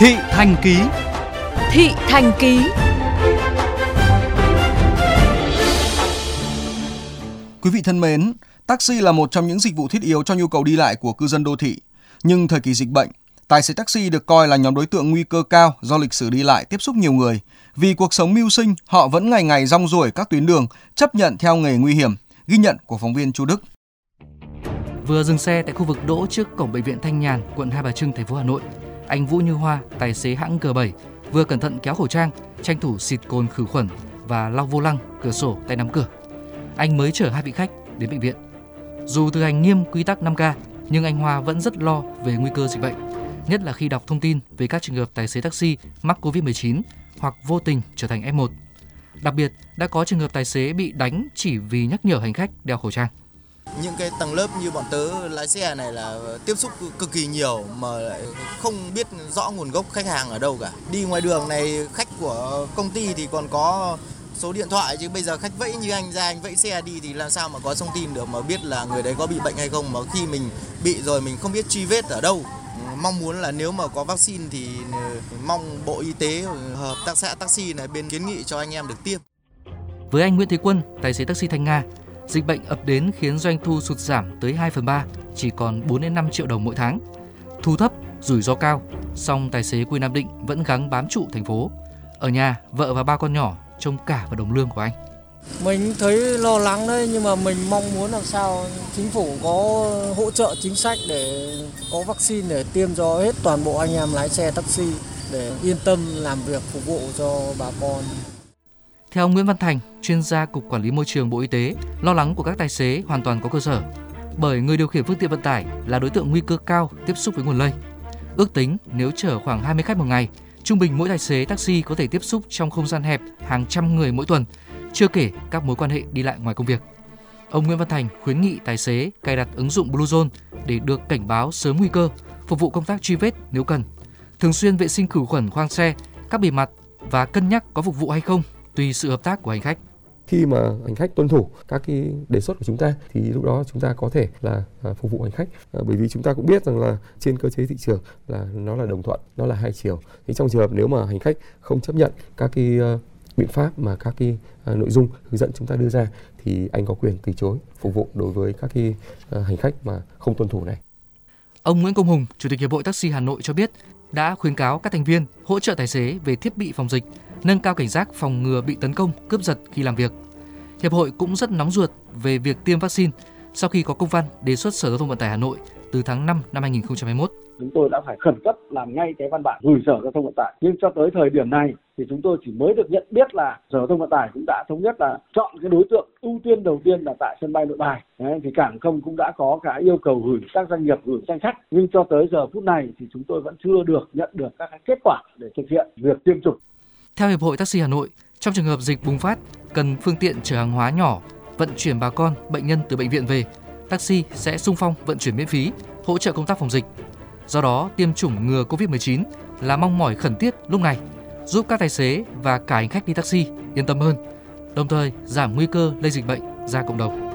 Thị Thành Ký Thị Thành Ký Quý vị thân mến, taxi là một trong những dịch vụ thiết yếu cho nhu cầu đi lại của cư dân đô thị. Nhưng thời kỳ dịch bệnh, tài xế taxi được coi là nhóm đối tượng nguy cơ cao do lịch sử đi lại tiếp xúc nhiều người. Vì cuộc sống mưu sinh, họ vẫn ngày ngày rong ruổi các tuyến đường, chấp nhận theo nghề nguy hiểm. Ghi nhận của phóng viên Chu Đức. Vừa dừng xe tại khu vực đỗ trước cổng bệnh viện Thanh Nhàn, quận Hai Bà Trưng, thành phố Hà Nội, anh Vũ Như Hoa, tài xế hãng G7, vừa cẩn thận kéo khẩu trang, tranh thủ xịt cồn khử khuẩn và lau vô lăng, cửa sổ, tay nắm cửa. Anh mới chở hai vị khách đến bệnh viện. Dù thực hành nghiêm quy tắc 5K, nhưng anh Hoa vẫn rất lo về nguy cơ dịch bệnh, nhất là khi đọc thông tin về các trường hợp tài xế taxi mắc Covid-19 hoặc vô tình trở thành F1. Đặc biệt, đã có trường hợp tài xế bị đánh chỉ vì nhắc nhở hành khách đeo khẩu trang những cái tầng lớp như bọn tớ lái xe này là tiếp xúc cực kỳ nhiều mà lại không biết rõ nguồn gốc khách hàng ở đâu cả. Đi ngoài đường này khách của công ty thì còn có số điện thoại chứ bây giờ khách vẫy như anh ra anh vẫy xe đi thì làm sao mà có thông tin được mà biết là người đấy có bị bệnh hay không mà khi mình bị rồi mình không biết truy vết ở đâu mong muốn là nếu mà có vaccine thì mong bộ y tế hợp tác xã taxi này bên kiến nghị cho anh em được tiêm. Với anh Nguyễn Thế Quân, tài xế taxi Thanh Nga, dịch bệnh ập đến khiến doanh thu sụt giảm tới 2 phần 3, chỉ còn 4 đến 5 triệu đồng mỗi tháng. Thu thấp, rủi ro cao, song tài xế quê Nam Định vẫn gắng bám trụ thành phố. Ở nhà, vợ và ba con nhỏ trông cả vào đồng lương của anh. Mình thấy lo lắng đấy nhưng mà mình mong muốn làm sao chính phủ có hỗ trợ chính sách để có vaccine để tiêm cho hết toàn bộ anh em lái xe taxi để yên tâm làm việc phục vụ cho bà con. Theo ông Nguyễn Văn Thành, chuyên gia Cục Quản lý Môi trường Bộ Y tế, lo lắng của các tài xế hoàn toàn có cơ sở. Bởi người điều khiển phương tiện vận tải là đối tượng nguy cơ cao tiếp xúc với nguồn lây. Ước tính nếu chở khoảng 20 khách một ngày, trung bình mỗi tài xế taxi có thể tiếp xúc trong không gian hẹp hàng trăm người mỗi tuần, chưa kể các mối quan hệ đi lại ngoài công việc. Ông Nguyễn Văn Thành khuyến nghị tài xế cài đặt ứng dụng Bluezone để được cảnh báo sớm nguy cơ, phục vụ công tác truy vết nếu cần. Thường xuyên vệ sinh khử khuẩn khoang xe, các bề mặt và cân nhắc có phục vụ hay không tùy sự hợp tác của hành khách. Khi mà hành khách tuân thủ các cái đề xuất của chúng ta thì lúc đó chúng ta có thể là à, phục vụ hành khách. À, bởi vì chúng ta cũng biết rằng là trên cơ chế thị trường là nó là đồng thuận nó là hai chiều. Thì trong trường hợp nếu mà hành khách không chấp nhận các cái uh, biện pháp mà các cái uh, nội dung hướng dẫn chúng ta đưa ra thì anh có quyền từ chối phục vụ đối với các cái uh, hành khách mà không tuân thủ này. Ông Nguyễn Công Hùng, Chủ tịch Hiệp hội Taxi Hà Nội cho biết đã khuyến cáo các thành viên hỗ trợ tài xế về thiết bị phòng dịch nâng cao cảnh giác phòng ngừa bị tấn công, cướp giật khi làm việc. Hiệp hội cũng rất nóng ruột về việc tiêm vaccine sau khi có công văn đề xuất Sở Giao thông Vận tải Hà Nội từ tháng 5 năm 2021. Chúng tôi đã phải khẩn cấp làm ngay cái văn bản gửi Sở Giao thông Vận tải. Nhưng cho tới thời điểm này thì chúng tôi chỉ mới được nhận biết là Sở Giao thông Vận tải cũng đã thống nhất là chọn cái đối tượng ưu tiên đầu tiên là tại sân bay Nội Bài. Đấy, thì cảng không cũng đã có cái yêu cầu gửi các doanh nghiệp gửi danh sách. Nhưng cho tới giờ phút này thì chúng tôi vẫn chưa được nhận được các kết quả để thực hiện việc tiêm chủng. Theo Hiệp hội Taxi Hà Nội, trong trường hợp dịch bùng phát, cần phương tiện chở hàng hóa nhỏ, vận chuyển bà con, bệnh nhân từ bệnh viện về, taxi sẽ sung phong vận chuyển miễn phí, hỗ trợ công tác phòng dịch. Do đó, tiêm chủng ngừa Covid-19 là mong mỏi khẩn thiết lúc này, giúp các tài xế và cả hành khách đi taxi yên tâm hơn, đồng thời giảm nguy cơ lây dịch bệnh ra cộng đồng.